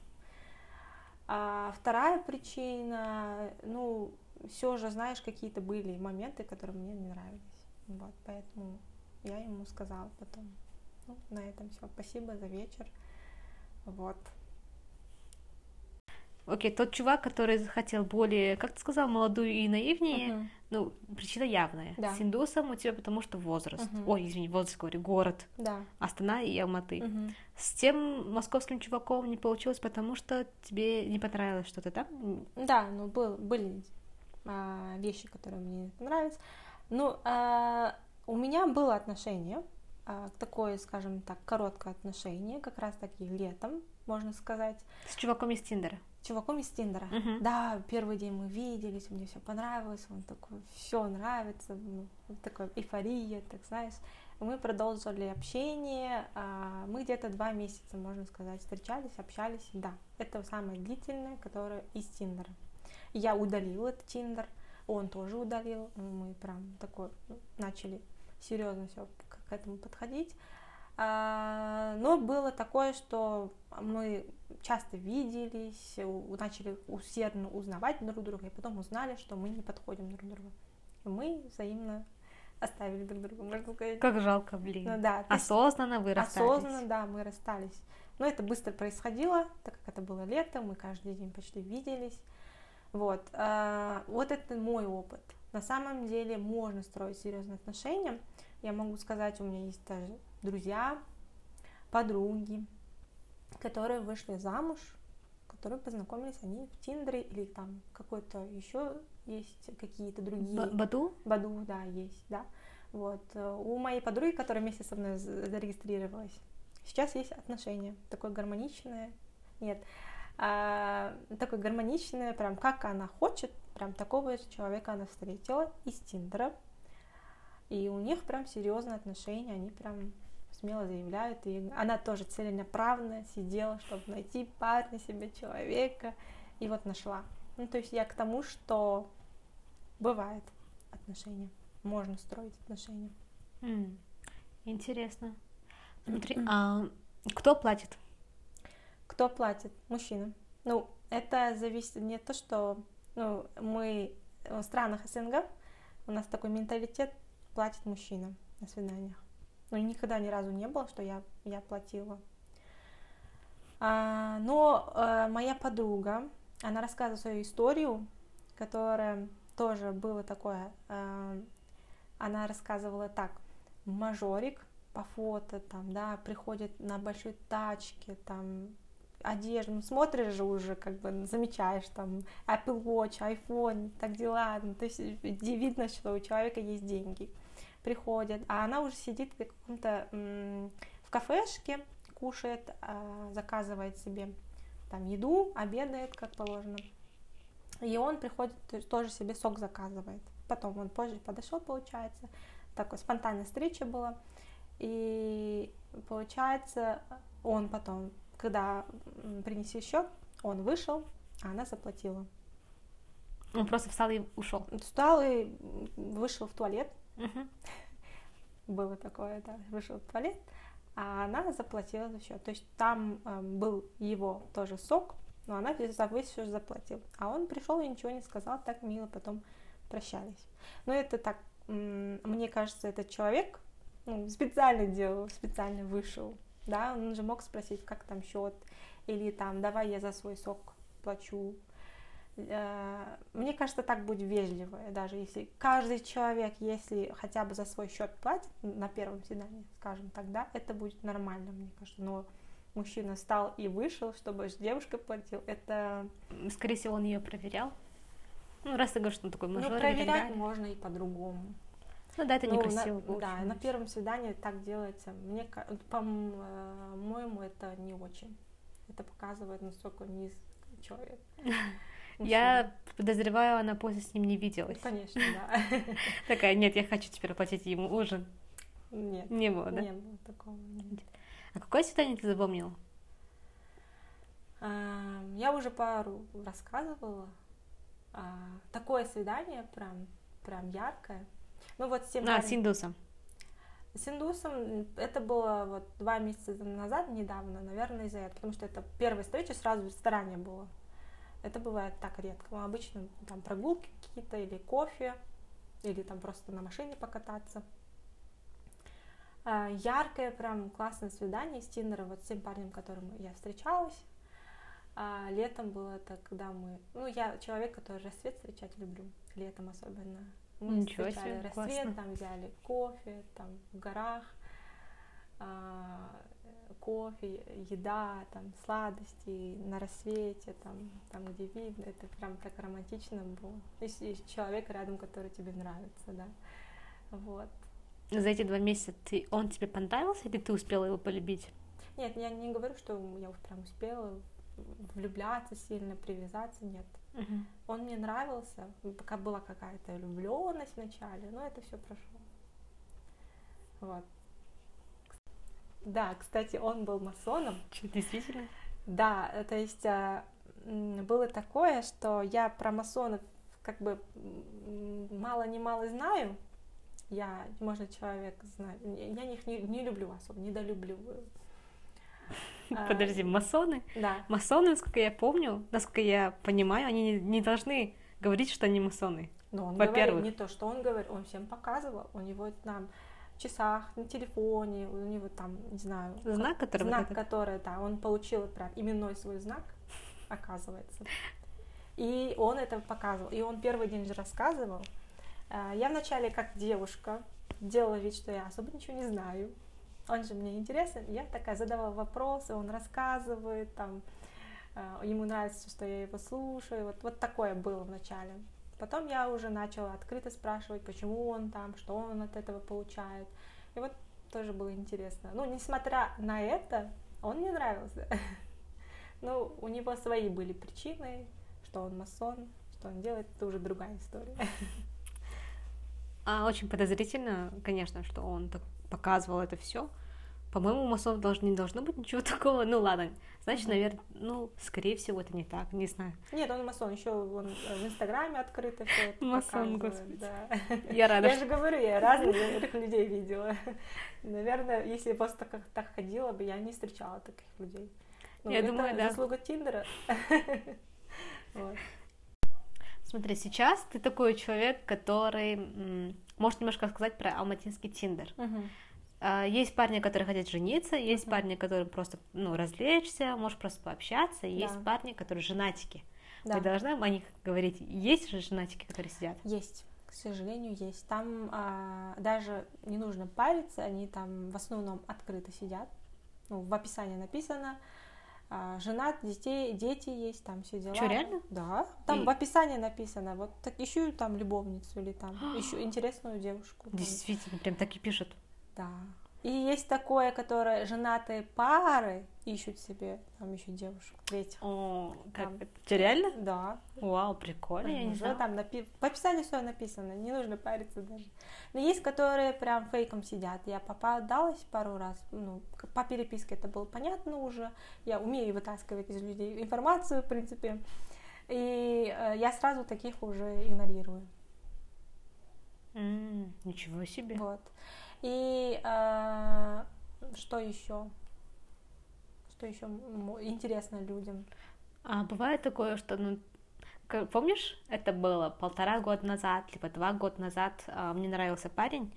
Speaker 2: А вторая причина, ну, все же, знаешь, какие-то были моменты, которые мне не нравились. Вот, поэтому я ему сказала потом, ну, на этом все, спасибо за вечер. Вот.
Speaker 1: Окей, тот чувак, который захотел более, как ты сказал, молодую и наивнее,
Speaker 2: Мгм.
Speaker 1: ну, причина явная.
Speaker 2: Да.
Speaker 1: С индусом у тебя потому что возраст.
Speaker 2: Мгм.
Speaker 1: Ой, извини, возраст говорю, город.
Speaker 2: Да.
Speaker 1: Астана и Алматы.
Speaker 2: Мгм.
Speaker 1: С тем московским чуваком не получилось, потому что тебе не понравилось что-то там?
Speaker 2: Да, ну был, были а, вещи, которые мне не понравились. Ну, а, у меня было отношение, такое, скажем так, короткое отношение, как раз таки летом, можно сказать,
Speaker 1: С чуваком из Тиндера.
Speaker 2: чуваком из Тиндера.
Speaker 1: Мгм.
Speaker 2: Да, первый день мы виделись, мне все понравилось, он такой, все нравится, ну, такой эйфория, так знаешь. Мы продолжили общение, а, мы где-то два месяца, можно сказать, встречались, общались, да. Это самое длительное, которое из Тиндера. Я удалила этот Тиндер, он тоже удалил, мы прям такой ну, начали серьезно все к этому подходить. А, Но было такое, что мы часто виделись, начали усердно узнавать друг друга, и потом узнали, что мы не подходим друг другу. И мы взаимно оставили друг друга, можно сказать.
Speaker 1: Как жалко, блин.
Speaker 2: Ну да,
Speaker 1: Осознанно вы расстались.
Speaker 2: осознанно, да, мы расстались. Но это быстро происходило, так как это было лето, мы каждый день почти виделись. Вот, а, вот это мой опыт. На самом деле можно строить серьезные отношения. Я могу сказать, у меня есть даже друзья, подруги, которые вышли замуж, которые познакомились они в Тиндере или там какой-то еще есть какие-то другие.
Speaker 1: Баду?
Speaker 2: Баду, да, есть, да. Вот. Э, у моей подруги, которая вместе со мной зарегистрировалась, сейчас есть отношения. Такое гармоничное. Нет. А, такое гармоничное, прям как она хочет, прям такого человека она встретила из Тиндера. И у них прям серьезные отношения, они прям смело заявляют. И она тоже целенаправленно сидела, чтобы найти парня себе, человека. И вот нашла. Ну, то есть я к тому, что бывает отношения. Можно строить отношения.
Speaker 1: Mm. Интересно. Смотри, а кто платит?
Speaker 2: Кто платит? Мужчина. Ну, это зависит не то, что ну, мы в странах СНГ, у нас такой менталитет, платит мужчина на свиданиях. Но никогда ни разу не было, что я, я платила. А, но а, моя подруга, она рассказывала свою историю, которая тоже было такое. А, она рассказывала так: мажорик по фото, там, да, приходит на большой тачке, там, одежду, ну, смотришь же уже, как бы замечаешь, там, Apple Watch, iPhone, так дела, ну, то есть видно, что у человека есть деньги приходят, а она уже сидит в каком-то в кафешке, кушает, а, заказывает себе там еду, обедает, как положено. И он приходит, тоже себе сок заказывает. Потом он позже подошел, получается, такой спонтанная встреча была. И получается, он потом, когда принеси счет, он вышел, а она заплатила.
Speaker 1: Он просто встал и ушел.
Speaker 2: Встал и вышел в туалет, Угу. Было такое, да, вышел в туалет, а она заплатила за счет. То есть там э, был его тоже сок, но она за весь все заплатила. А он пришел и ничего не сказал, так мило потом прощались. Но это так, мне кажется, этот человек ну, специально делал, специально вышел. Да, он же мог спросить, как там счет, или там, давай я за свой сок плачу, мне кажется, так будет вежливо, даже если каждый человек, если хотя бы за свой счет платит на первом свидании, скажем, тогда это будет нормально, мне кажется. Но мужчина встал и вышел, чтобы девушка платила, это...
Speaker 1: Скорее всего, он ее проверял. Ну, раз ты говоришь, что он такой мажор
Speaker 2: Ну, проверять можно и по-другому.
Speaker 1: Ну да, это
Speaker 2: ну,
Speaker 1: некрасиво.
Speaker 2: На, да, на первом свидании так делается. Мне, по-моему, это не очень. Это показывает, насколько низ человек.
Speaker 1: Я подозреваю, она после с ним не виделась.
Speaker 2: Конечно, да.
Speaker 1: Такая, нет, я хочу теперь оплатить ему ужин.
Speaker 2: Нет.
Speaker 1: Не было, да?
Speaker 2: Не было такого. Нет.
Speaker 1: А какое свидание ты запомнила?
Speaker 2: Я уже пару рассказывала. А, такое свидание прям, прям яркое. Ну вот с тем
Speaker 1: А, с индусом.
Speaker 2: С индусом это было вот два месяца назад, недавно, наверное, из-за этого, потому что это первая встреча сразу в ресторане была. Это бывает так редко. Обычно там прогулки какие-то или кофе, или там просто на машине покататься. А, яркое, прям классное свидание с Тиндера вот с тем парнем, которым я встречалась. А летом было это, когда мы... Ну, я человек, который рассвет встречать люблю. Летом особенно. Мы
Speaker 1: Ничего
Speaker 2: встречали
Speaker 1: себе,
Speaker 2: рассвет,
Speaker 1: классно.
Speaker 2: там взяли кофе, там в горах. Кофе, еда, там, сладости на рассвете, там, там, где видно, это прям так романтично было. Если человек рядом, который тебе нравится, да, вот.
Speaker 1: За эти два месяца ты, он тебе понравился или ты успела его полюбить?
Speaker 2: Нет, я не говорю, что я вот прям успела влюбляться сильно, привязаться, нет.
Speaker 1: Угу.
Speaker 2: Он мне нравился, пока была какая-то влюбленность вначале, но это все прошло. Вот. Да, кстати, он был масоном.
Speaker 1: Что, действительно?
Speaker 2: Да, то есть а, было такое, что я про масонов как бы мало не мало знаю. Я, можно человек знать. Я их не, не люблю особо, недолюбливаю.
Speaker 1: А, Подожди, масоны?
Speaker 2: Да.
Speaker 1: Масоны, насколько я помню, насколько я понимаю, они не, не должны говорить, что они масоны.
Speaker 2: Но он говорил не то, что он говорит, он всем показывал, у него там часах, на телефоне, у него там, не знаю...
Speaker 1: Знак, который...
Speaker 2: Знак, вот который, да, он получил прям именной свой знак, оказывается. И он это показывал. И он первый день же рассказывал. А, я вначале как девушка делала вид, что я особо ничего не знаю. он же мне интересен. Я такая задавала вопросы, он рассказывает, там, э, ему нравится, что я его слушаю. Вот, вот такое было вначале. Потом я уже начала открыто спрашивать, почему он там, что он от этого получает. И вот тоже было интересно. Ну, несмотря на это, он мне нравился. Ну, у него свои были причины, что он масон, что он делает, это уже другая история.
Speaker 1: А очень подозрительно, конечно, что он так показывал это все. По-моему, у масонов должно, не должно быть ничего такого. Ну ладно, значит, наверное, ну, скорее всего, это не так, не знаю.
Speaker 2: Нет, он масон, еще он в Инстаграме открыто все это
Speaker 1: Масон,
Speaker 2: показывает, да.
Speaker 1: Я рада.
Speaker 2: Я же говорю, я разных людей видела. Наверное, если я просто как так ходила бы, я не встречала таких людей. Ну,
Speaker 1: Я думаю, да.
Speaker 2: заслуга Тиндера. Вот.
Speaker 1: Смотри, сейчас ты такой человек, который может немножко сказать про алматинский тиндер.
Speaker 2: Мгм.
Speaker 1: А, Есть парни, которые хотят жениться, есть
Speaker 2: Мгм.
Speaker 1: парни, которые просто ну, развлечься, может просто пообщаться, есть
Speaker 2: Да.
Speaker 1: парни, которые женатики.
Speaker 2: Да.
Speaker 1: Мы должны о них говорить. Есть же женатики, которые сидят?
Speaker 2: Есть, к сожалению, есть. Там а, даже не нужно париться, они там в основном открыто сидят. Ну, в описании написано. а, женат, детей, дети есть, там все дела.
Speaker 1: Чё, реально?
Speaker 2: Да. Там
Speaker 1: И-
Speaker 2: в описании написано. Вот так ищу там любовницу или там ищу интересную девушку. там.
Speaker 1: Действительно, прям так и пишут.
Speaker 2: Да. И есть такое, которое женатые пары ищут себе там еще девушку, третьих.
Speaker 1: О, как
Speaker 2: Там.
Speaker 1: это? Реально?
Speaker 2: Да,
Speaker 1: Вау, прикольно, я не
Speaker 2: там напи- в описании все написано, не нужно париться даже. Но есть, которые прям фейком сидят. Я попадалась пару раз, ну, по переписке это было понятно уже. Я умею вытаскивать из людей информацию, в принципе. И э, я сразу таких уже игнорирую.
Speaker 1: М, Ничего себе.
Speaker 2: Вот. И э, что еще? Что еще интересно людям?
Speaker 1: А бывает такое, что, ну, помнишь, это было полтора года назад, либо два года назад, а, мне нравился парень,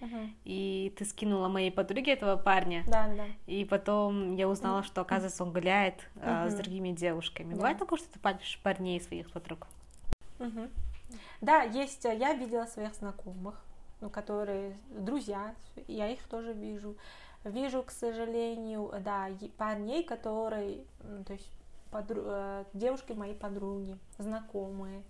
Speaker 1: и ты скинула моей подруге этого парня,
Speaker 2: Да, да.
Speaker 1: и потом я узнала, что, оказывается, он гуляет а, с другими девушками.
Speaker 2: Да.
Speaker 1: Бывает такое, что ты пальшешь парней своих подруг?
Speaker 2: Мгм. Да, есть, я видела своих знакомых, ну, которые друзья, я их тоже вижу. Вижу, к сожалению, да, парней, которые, то есть подру- э, девушки мои подруги, знакомые.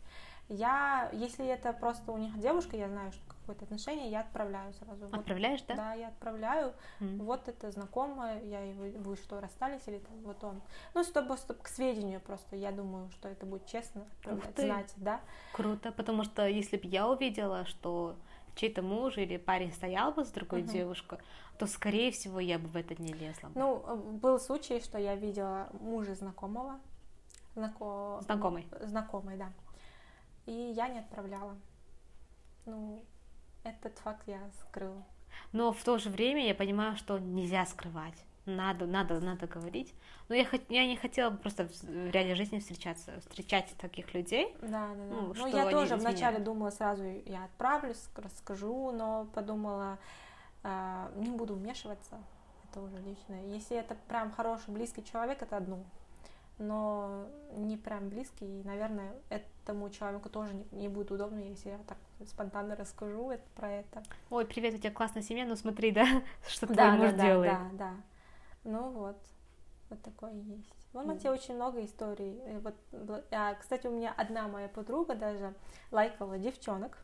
Speaker 2: Я, если это просто у них девушка, я знаю, что какое-то отношение, я отправляю сразу. Вот,
Speaker 1: Отправляешь, да?
Speaker 2: да, я отправляю.
Speaker 1: М.
Speaker 2: Вот это знакомая, я его, вы что, расстались или там, вот он. Ну, чтобы, чтобы к сведению просто, я думаю, что это будет честно отправлять, знать, да.
Speaker 1: Круто, потому что если бы я увидела, что чей-то муж или парень стоял бы с другой
Speaker 2: Мгм.
Speaker 1: девушкой, то, скорее всего, я бы в это не лезла. бы.
Speaker 2: Ну, э, был случай, что я видела мужа знакомого. Знако...
Speaker 1: Знакомый.
Speaker 2: Знакомый, да. И я не отправляла. Ну, этот факт я скрыла.
Speaker 1: Но в то же время я понимаю, что нельзя скрывать. Надо, надо, надо говорить. Но я, я не хотела просто в реальной жизни встречаться, встречать таких людей.
Speaker 2: Да, да, да.
Speaker 1: Ну,
Speaker 2: Ну, я тоже вначале думала, сразу я отправлюсь, расскажу, но подумала, а, не буду вмешиваться. Это уже личное. Если это прям хороший, близкий человек, это одно. Но не прям близкий, и, наверное, этому человеку тоже не, не будет удобно, если я так спонтанно расскажу это, про это.
Speaker 1: Ой, привет, у тебя классная семья, ну смотри, да, что твой
Speaker 2: Да,
Speaker 1: муж
Speaker 2: да, да,
Speaker 1: делает.
Speaker 2: да, да. Ну вот, вот такое есть. В Алмате очень много историй. И Вот, а, кстати, у меня одна моя подруга даже лайкала девчонок.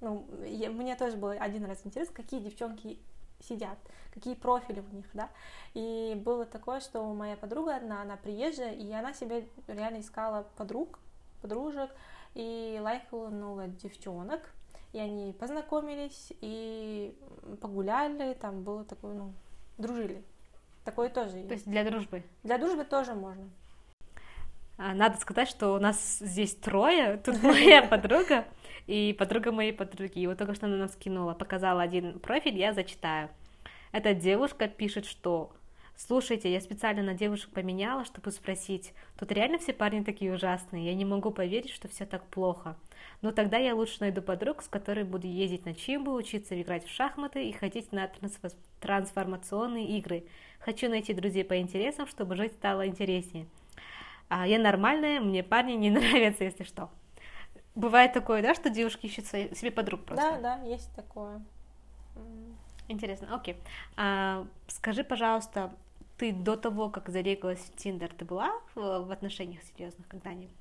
Speaker 2: Ну, я- мне тоже было один раз интересно, какие девчонки сидят, какие профили у них, да. И было такое, что моя подруга одна, она приезжая, и она себе реально искала подруг, подружек, и лайкнула девчонок, и они познакомились, и погуляли, там было такое, ну, дружили. Такое тоже
Speaker 1: То
Speaker 2: есть.
Speaker 1: есть для дружбы.
Speaker 2: Для дружбы тоже можно.
Speaker 1: А, Надо сказать, что у нас здесь трое. Тут моя подруга и подруга моей подруги. И вот только что она нам скинула, показала один профиль, я зачитаю. Эта девушка пишет, что Слушайте, я специально на девушек поменяла, чтобы спросить, тут реально все парни такие ужасные? Я не могу поверить, что все так плохо. Но тогда я лучше найду подруг, с которой буду ездить на чимбу, учиться играть в шахматы и ходить на трансфо- трансформационные игры. Хочу найти друзей по интересам, чтобы жить стало интереснее. А я нормальная, мне парни не нравятся, если что. Бывает такое, да, что девушки ищут себе подруг просто?
Speaker 2: Да, да, есть такое.
Speaker 1: Интересно, окей. А, скажи, пожалуйста, ты до того, как зарегалась в Тиндер, ты была в, в отношениях серьезных когда-нибудь?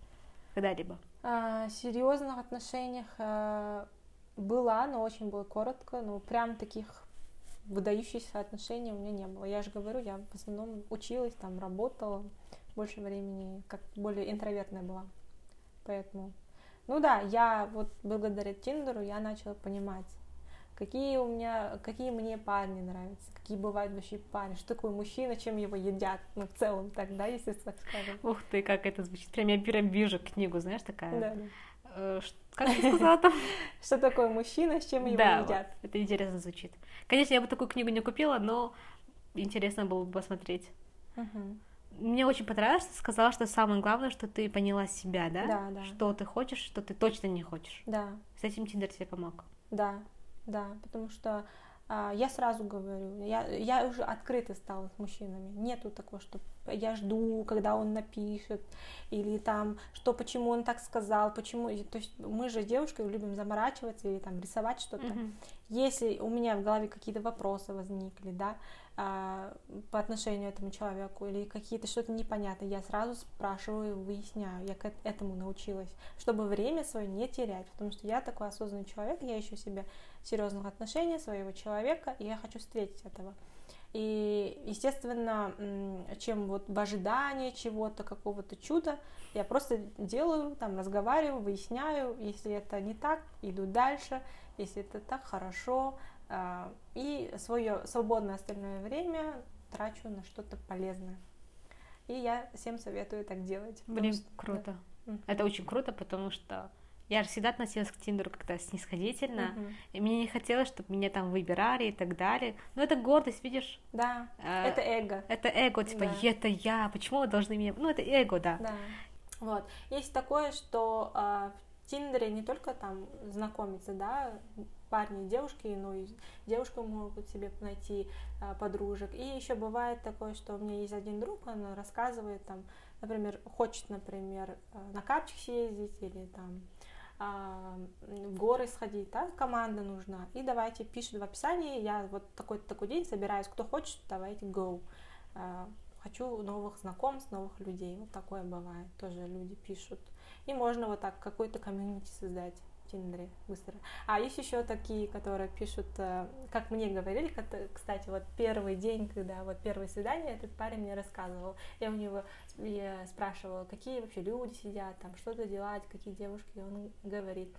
Speaker 1: Когда-либо?
Speaker 2: А, серьезных отношениях а, была, но очень было коротко, но прям таких выдающихся отношений у меня не было. Я же говорю, я в основном училась, там работала, больше времени, как более интровертная была. Поэтому, ну да, я вот благодаря Тиндеру я начала понимать, какие у меня, какие мне парни нравятся, какие бывают вообще парни, что такое мужчина, чем его едят, ну, в целом так, да, если так скажем.
Speaker 1: Ух ты, как это звучит, прям я прям вижу книгу, знаешь, такая.
Speaker 2: Да, да.
Speaker 1: Э, как ты сказала там?
Speaker 2: Что такое мужчина, с чем его
Speaker 1: да,
Speaker 2: едят.
Speaker 1: Вот, это интересно звучит. Конечно, я бы такую книгу не купила, но интересно было бы посмотреть.
Speaker 2: Угу.
Speaker 1: Мне очень понравилось, ты сказала, что самое главное, что ты поняла себя, да?
Speaker 2: Да, да.
Speaker 1: Что ты хочешь, что ты точно не хочешь.
Speaker 2: Да.
Speaker 1: С этим Тиндер тебе помог.
Speaker 2: Да, да, потому что а, я сразу говорю, я, я уже открыто стала с мужчинами. Нету такого, что я жду, когда он напишет, или там, что почему он так сказал, почему. То есть мы же девушки любим заморачиваться или там рисовать что-то.
Speaker 1: Мгм.
Speaker 2: Если у меня в голове какие-то вопросы возникли, да, а, по отношению к этому человеку, или какие-то что-то непонятное, я сразу спрашиваю, выясняю, я к эт- этому научилась, чтобы время свое не терять, потому что я такой осознанный человек, я ищу себе серьезных отношений своего человека, и я хочу встретить этого. И, естественно, чем вот в ожидании чего-то, какого-то чуда, я просто делаю, там, разговариваю, выясняю, если это не так, иду дальше, если это так, хорошо, а, и свое свободное остальное время трачу на что-то полезное. И я всем советую так делать.
Speaker 1: Блин,
Speaker 2: что-
Speaker 1: круто.
Speaker 2: да.
Speaker 1: Это очень круто, потому что я же всегда относилась к Тиндеру как-то снисходительно,
Speaker 2: Мгм.
Speaker 1: и мне не хотелось, чтобы меня там выбирали и так далее. Но это гордость, видишь?
Speaker 2: Да,
Speaker 1: э,
Speaker 2: это эго.
Speaker 1: это эго, типа,
Speaker 2: Да.
Speaker 1: это я, почему вы должны меня... Ну, это эго, да.
Speaker 2: Да. Вот. Есть такое, что а, в Тиндере не только там знакомиться, да, парни и девушки, но и девушки могут себе найти а, подружек. И еще бывает такое, что у меня есть один друг, он рассказывает там, например, хочет, например, а, на капчик съездить или там в горы сходить, да, команда нужна. И давайте пишет в описании, я вот такой-то такой день собираюсь, кто хочет, давайте go. А, хочу новых знакомств, новых людей. Вот такое бывает. Тоже люди пишут. И можно вот так какой-то комьюнити создать Тиндере быстро. А есть еще такие, которые пишут, э, как мне говорили, кстати, вот первый день, когда вот первое свидание, этот парень мне рассказывал. Я у него я спрашивала, какие вообще люди сидят, там что-то делать, какие девушки. И Он говорит,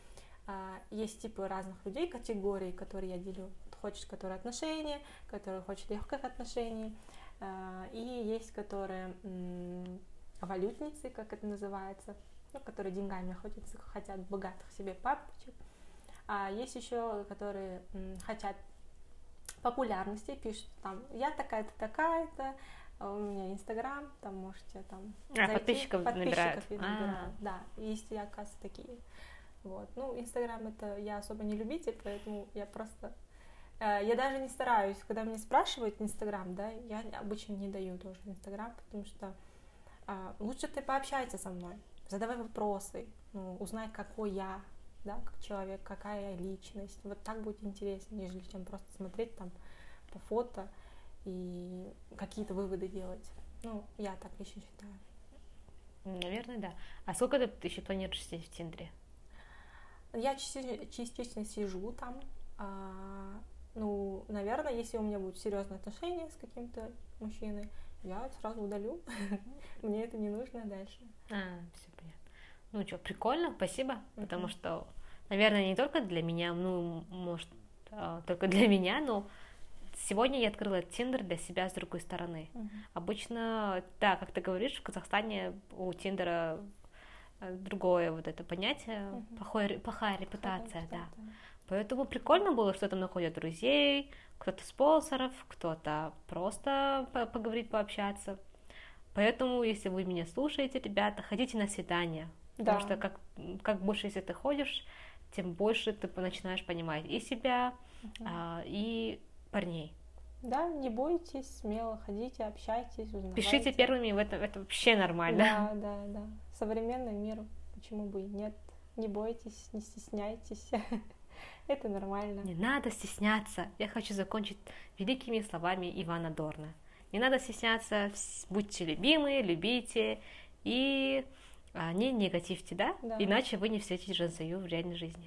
Speaker 2: а, есть типы разных людей, категорий, которые я делю. Хочет, которые отношения, которые хочет легких отношений, а, и есть, которые валютницы, как это называется, ну, которые деньгами охотятся, хотят богатых себе папочек. А есть еще, которые м, хотят популярности, пишут там, я такая-то, такая-то, а у меня Инстаграм, там можете там
Speaker 1: А, подписчиков набирают.
Speaker 2: я
Speaker 1: А.
Speaker 2: Да, есть, я, оказывается, такие. Вот. Ну, Инстаграм это я особо не любитель, поэтому я просто Э, Я даже не стараюсь, когда меня спрашивают Инстаграм, да, я обычно не даю тоже Инстаграм, потому что а, лучше ты пообщайся со мной, задавай вопросы, ну, узнай, какой я, да, как человек, какая я личность. Вот так будет интереснее, нежели чем просто смотреть там по фото и какие-то выводы делать. Ну, я так лично считаю.
Speaker 1: Наверное, да. А сколько ты еще планируешь сидеть в Тиндере?
Speaker 2: Я частично, сижу там. а, ну, наверное, если у меня будут серьезные отношения с каким-то мужчиной, я сразу удалю. Мне это не нужно дальше.
Speaker 1: А, все понятно. Ну что, прикольно, спасибо, потому что, наверное, не только для меня, ну, может, а, только для меня, но сегодня я открыла Тиндер для себя с другой стороны. Обычно, да, как ты говоришь, в Казахстане у Тиндера э, другое вот это понятие, плохой- плохая репутация, да. Поэтому прикольно было, что там находят друзей, кто-то спонсоров, кто-то просто по- поговорить, пообщаться. Поэтому, если вы меня слушаете, ребята, ходите на свидания. Потому
Speaker 2: Да.
Speaker 1: что как, как больше, если ты ходишь, тем больше ты начинаешь понимать и себя,
Speaker 2: Мгм.
Speaker 1: а, и парней.
Speaker 2: Да, не бойтесь, смело ходите, общайтесь, узнавайте.
Speaker 1: Пишите первыми, в этом это вообще нормально.
Speaker 2: Да, да, да. Современный мир, почему бы и нет. Не бойтесь, не стесняйтесь. Это нормально.
Speaker 1: Не надо стесняться. Я хочу закончить великими словами Ивана Дорна. Не надо стесняться, будьте любимы, любите и а, не негативьте, да?
Speaker 2: Да.
Speaker 1: Иначе вы не встретите Жансаю в реальной жизни.